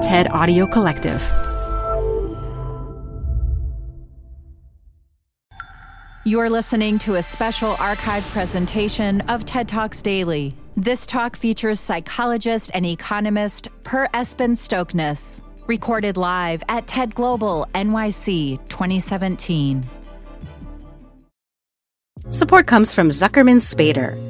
TED Audio Collective. You're listening to a special archive presentation of TED Talks Daily. This talk features psychologist and economist Per Espen Stoknes, recorded live at TED Global NYC 2017. Support comes from Zuckerman Spader.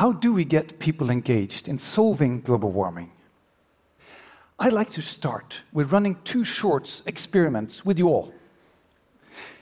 How do we get people engaged in solving global warming? I'd like to start with running two short experiments with you all.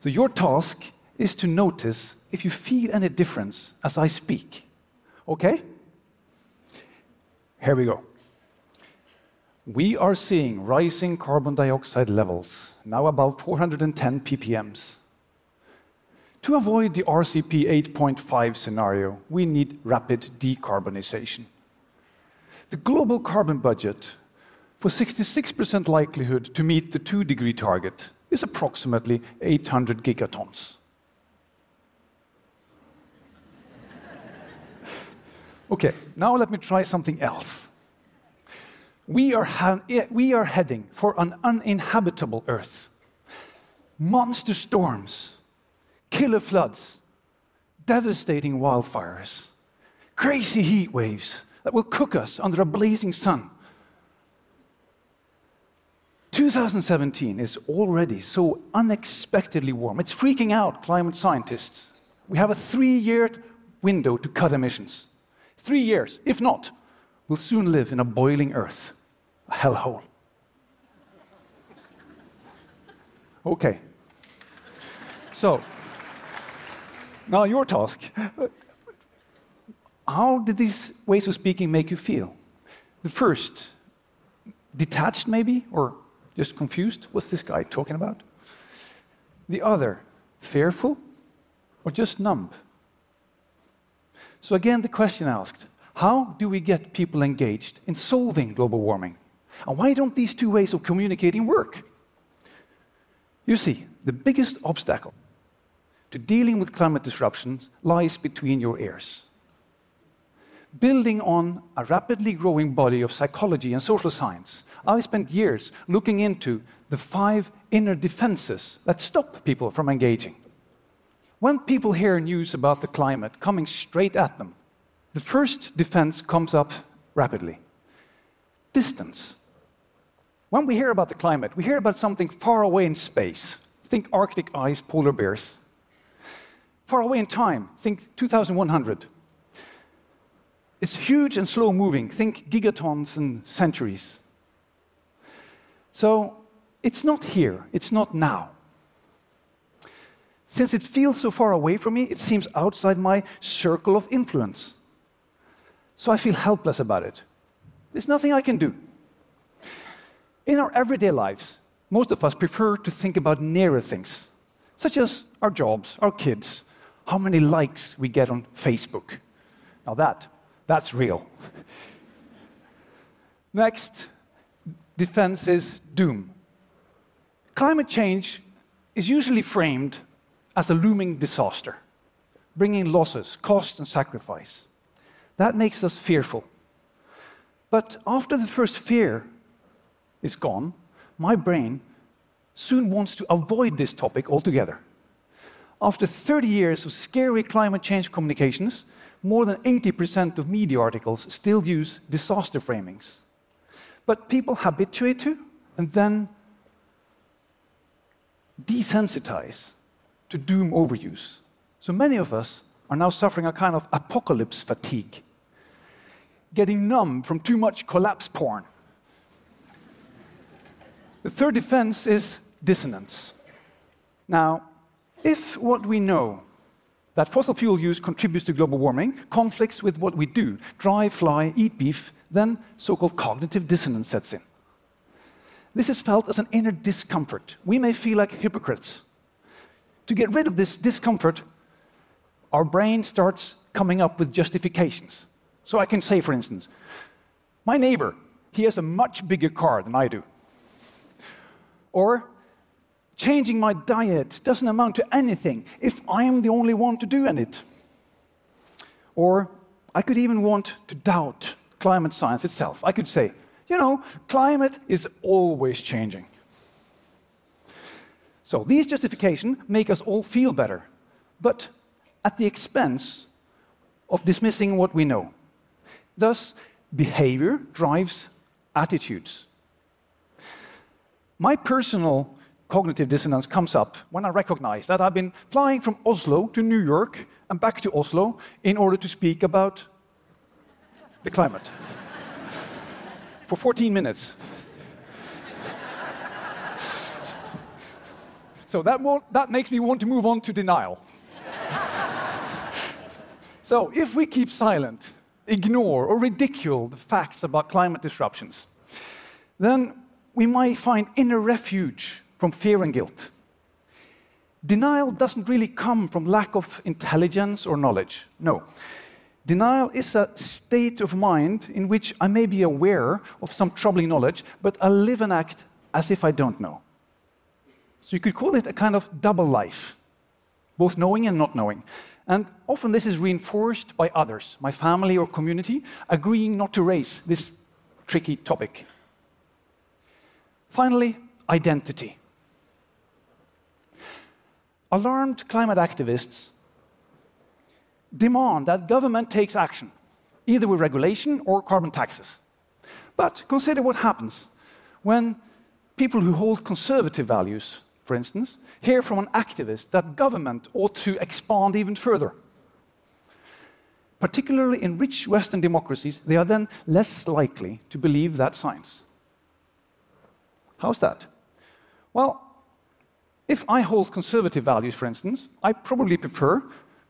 So, your task is to notice if you feel any difference as I speak. Okay? Here we go. We are seeing rising carbon dioxide levels, now above 410 ppms. To avoid the RCP 8.5 scenario, we need rapid decarbonization. The global carbon budget for 66% likelihood to meet the 2 degree target is approximately 800 gigatons. Okay, now let me try something else. We are, we are heading for an uninhabitable Earth. Monster storms, killer floods, devastating wildfires, crazy heat waves that will cook us under a blazing sun. 2017 is already so unexpectedly warm. It's freaking out climate scientists. We have a three year window to cut emissions. Three years. If not, we'll soon live in a boiling earth, a hellhole. Okay. So, now your task. How did these ways of speaking make you feel? The first, detached maybe, or just confused? What's this guy talking about? The other, fearful, or just numb? So, again, the question asked how do we get people engaged in solving global warming? And why don't these two ways of communicating work? You see, the biggest obstacle to dealing with climate disruptions lies between your ears. Building on a rapidly growing body of psychology and social science, I've spent years looking into the five inner defenses that stop people from engaging. When people hear news about the climate coming straight at them, the first defense comes up rapidly distance. When we hear about the climate, we hear about something far away in space. Think Arctic ice, polar bears. Far away in time, think 2100. It's huge and slow moving. Think gigatons and centuries. So it's not here, it's not now. Since it feels so far away from me, it seems outside my circle of influence. So I feel helpless about it. There's nothing I can do. In our everyday lives, most of us prefer to think about nearer things, such as our jobs, our kids, how many likes we get on Facebook. Now that, that's real. Next, defense is doom. Climate change is usually framed as a looming disaster, bringing losses, cost, and sacrifice. That makes us fearful. But after the first fear is gone, my brain soon wants to avoid this topic altogether. After 30 years of scary climate change communications, more than 80% of media articles still use disaster framings. But people habituate to and then desensitize to doom overuse. So many of us are now suffering a kind of apocalypse fatigue, getting numb from too much collapse porn. The third defense is dissonance. Now, if what we know that fossil fuel use contributes to global warming conflicts with what we do drive, fly, eat beef then so called cognitive dissonance sets in. This is felt as an inner discomfort. We may feel like hypocrites. To get rid of this discomfort, our brain starts coming up with justifications. So I can say, for instance, my neighbor, he has a much bigger car than I do. Or, changing my diet doesn't amount to anything if I am the only one to do it. Or, I could even want to doubt climate science itself. I could say, you know, climate is always changing. So these justifications make us all feel better, but at the expense of dismissing what we know. Thus, behavior drives attitudes. My personal cognitive dissonance comes up when I recognize that I've been flying from Oslo to New York and back to Oslo in order to speak about the climate for 14 minutes. so that, that makes me want to move on to denial. so if we keep silent, ignore, or ridicule the facts about climate disruptions, then we might find inner refuge from fear and guilt. Denial doesn't really come from lack of intelligence or knowledge. No. Denial is a state of mind in which I may be aware of some troubling knowledge, but I live and act as if I don't know. So you could call it a kind of double life, both knowing and not knowing. And often this is reinforced by others, my family or community, agreeing not to raise this tricky topic. Finally, identity. Alarmed climate activists demand that government takes action, either with regulation or carbon taxes. But consider what happens when people who hold conservative values, for instance, hear from an activist that government ought to expand even further. Particularly in rich Western democracies, they are then less likely to believe that science. How's that? Well, if I hold conservative values, for instance, I probably prefer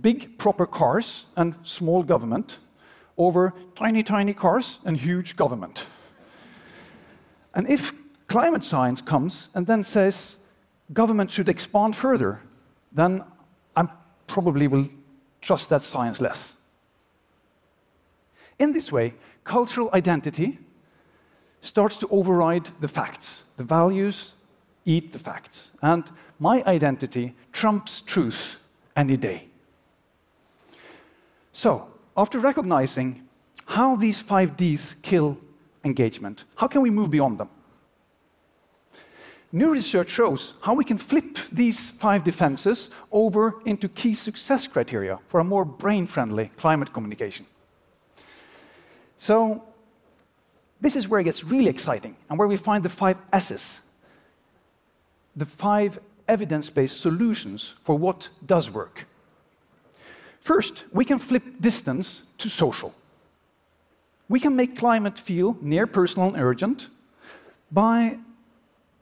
big proper cars and small government over tiny, tiny cars and huge government. And if climate science comes and then says government should expand further, then I probably will trust that science less. In this way, cultural identity starts to override the facts. The values eat the facts. And my identity trumps truth any day. So, after recognizing how these five Ds kill engagement, how can we move beyond them? New research shows how we can flip these five defenses over into key success criteria for a more brain friendly climate communication. So, this is where it gets really exciting and where we find the five S's the five evidence based solutions for what does work. First, we can flip distance to social. We can make climate feel near personal and urgent by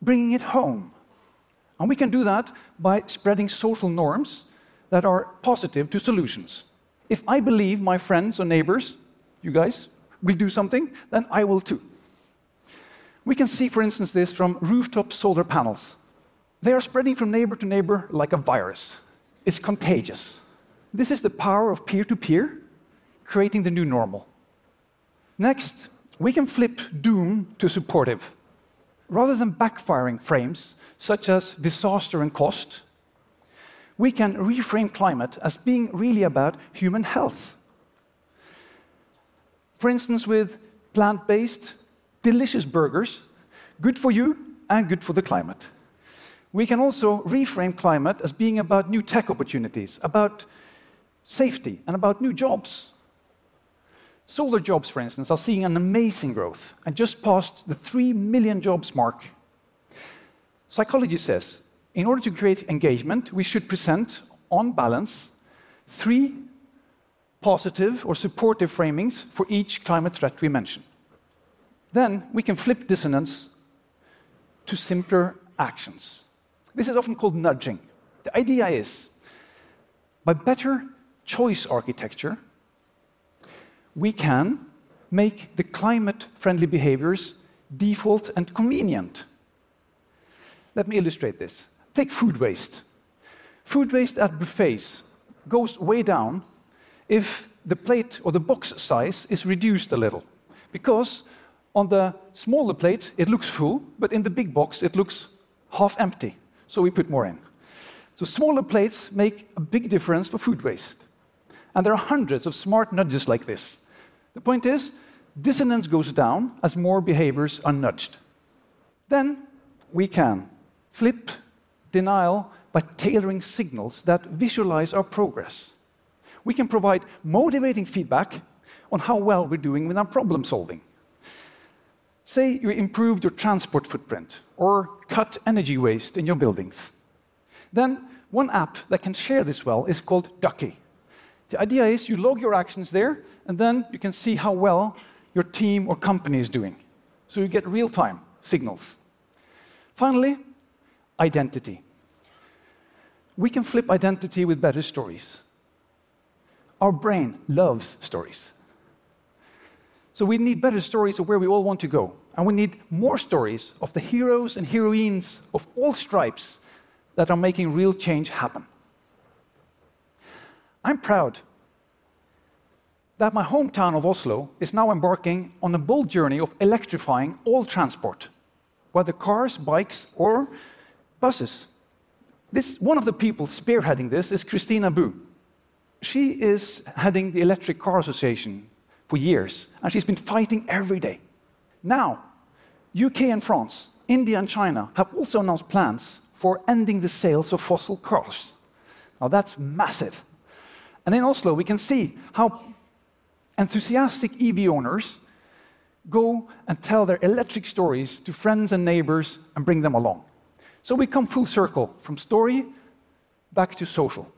bringing it home. And we can do that by spreading social norms that are positive to solutions. If I believe my friends or neighbors, you guys, will do something, then I will too. We can see, for instance, this from rooftop solar panels. They are spreading from neighbor to neighbor like a virus. It's contagious. This is the power of peer to peer, creating the new normal. Next, we can flip doom to supportive. Rather than backfiring frames such as disaster and cost, we can reframe climate as being really about human health. For instance, with plant based, delicious burgers, good for you and good for the climate. We can also reframe climate as being about new tech opportunities, about safety, and about new jobs. Solar jobs, for instance, are seeing an amazing growth and just passed the 3 million jobs mark. Psychology says in order to create engagement, we should present, on balance, three positive or supportive framings for each climate threat we mention. Then we can flip dissonance to simpler actions. This is often called nudging. The idea is by better choice architecture, we can make the climate friendly behaviors default and convenient. Let me illustrate this. Take food waste. Food waste at buffets goes way down if the plate or the box size is reduced a little. Because on the smaller plate, it looks full, but in the big box, it looks half empty. So we put more in. So smaller plates make a big difference for food waste. And there are hundreds of smart nudges like this. The point is, dissonance goes down as more behaviors are nudged. Then we can flip denial by tailoring signals that visualize our progress. We can provide motivating feedback on how well we're doing with our problem solving. Say you improved your transport footprint or cut energy waste in your buildings. Then, one app that can share this well is called Ducky. The idea is you log your actions there, and then you can see how well your team or company is doing. So you get real time signals. Finally, identity. We can flip identity with better stories. Our brain loves stories. So we need better stories of where we all want to go. And we need more stories of the heroes and heroines of all stripes that are making real change happen. I'm proud that my hometown of Oslo is now embarking on a bold journey of electrifying all transport, whether cars, bikes, or buses. This, one of the people spearheading this is Christina Bu. She is heading the Electric Car Association for years, and she's been fighting every day. Now, UK and France, India and China have also announced plans for ending the sales of fossil cars. Now, that's massive. And in Oslo, we can see how enthusiastic EV owners go and tell their electric stories to friends and neighbors and bring them along. So we come full circle from story back to social.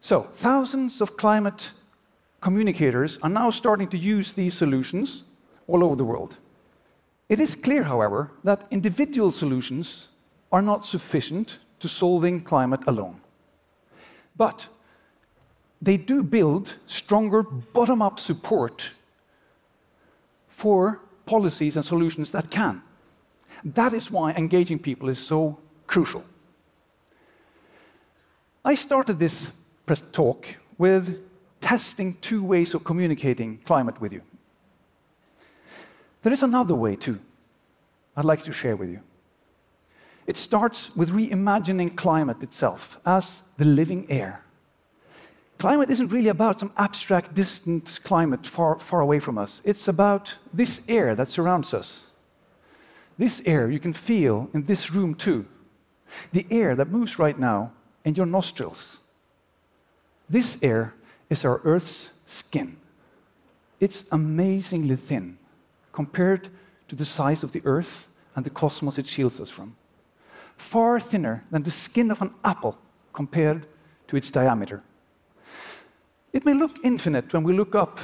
So, thousands of climate communicators are now starting to use these solutions all over the world. It is clear, however, that individual solutions are not sufficient to solving climate alone. But they do build stronger bottom up support for policies and solutions that can. That is why engaging people is so crucial. I started this press talk with testing two ways of communicating climate with you. There is another way too, I'd like to share with you. It starts with reimagining climate itself as the living air. Climate isn't really about some abstract, distant climate far, far away from us. It's about this air that surrounds us. This air you can feel in this room too. The air that moves right now in your nostrils. This air is our Earth's skin. It's amazingly thin compared to the size of the Earth and the cosmos it shields us from. Far thinner than the skin of an apple compared to its diameter. It may look infinite when we look up,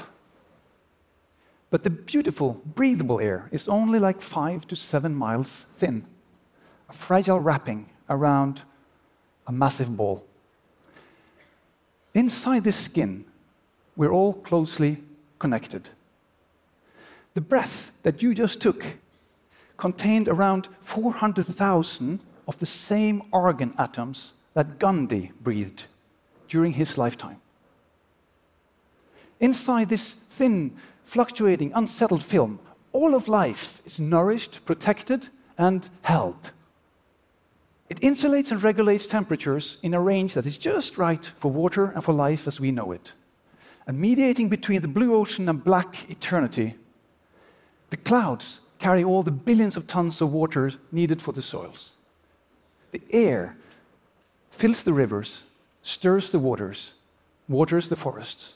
but the beautiful, breathable air is only like five to seven miles thin, a fragile wrapping around a massive ball. Inside this skin, we're all closely connected. The breath that you just took contained around 400,000 of the same argon atoms that Gandhi breathed during his lifetime. Inside this thin, fluctuating, unsettled film, all of life is nourished, protected, and held. It insulates and regulates temperatures in a range that is just right for water and for life as we know it. And mediating between the blue ocean and black eternity the clouds carry all the billions of tons of water needed for the soils. The air fills the rivers, stirs the waters, waters the forests.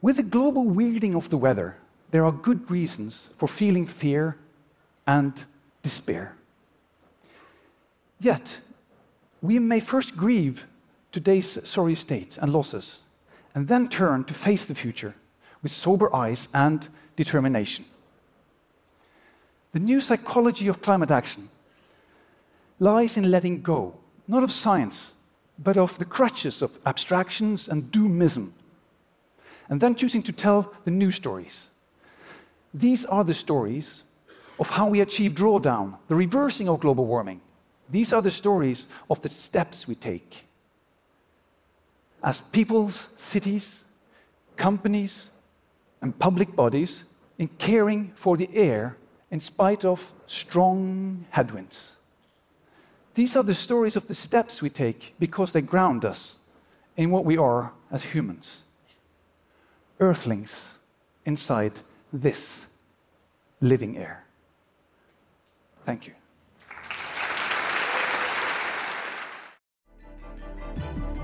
With the global weirding of the weather, there are good reasons for feeling fear and despair. Yet, we may first grieve today's sorry state and losses, and then turn to face the future with sober eyes and determination. The new psychology of climate action lies in letting go, not of science, but of the crutches of abstractions and doomism, and then choosing to tell the new stories. These are the stories of how we achieve drawdown, the reversing of global warming. These are the stories of the steps we take. As peoples, cities, companies, and public bodies in caring for the air in spite of strong headwinds. These are the stories of the steps we take because they ground us in what we are as humans. Earthlings inside this living air. Thank you.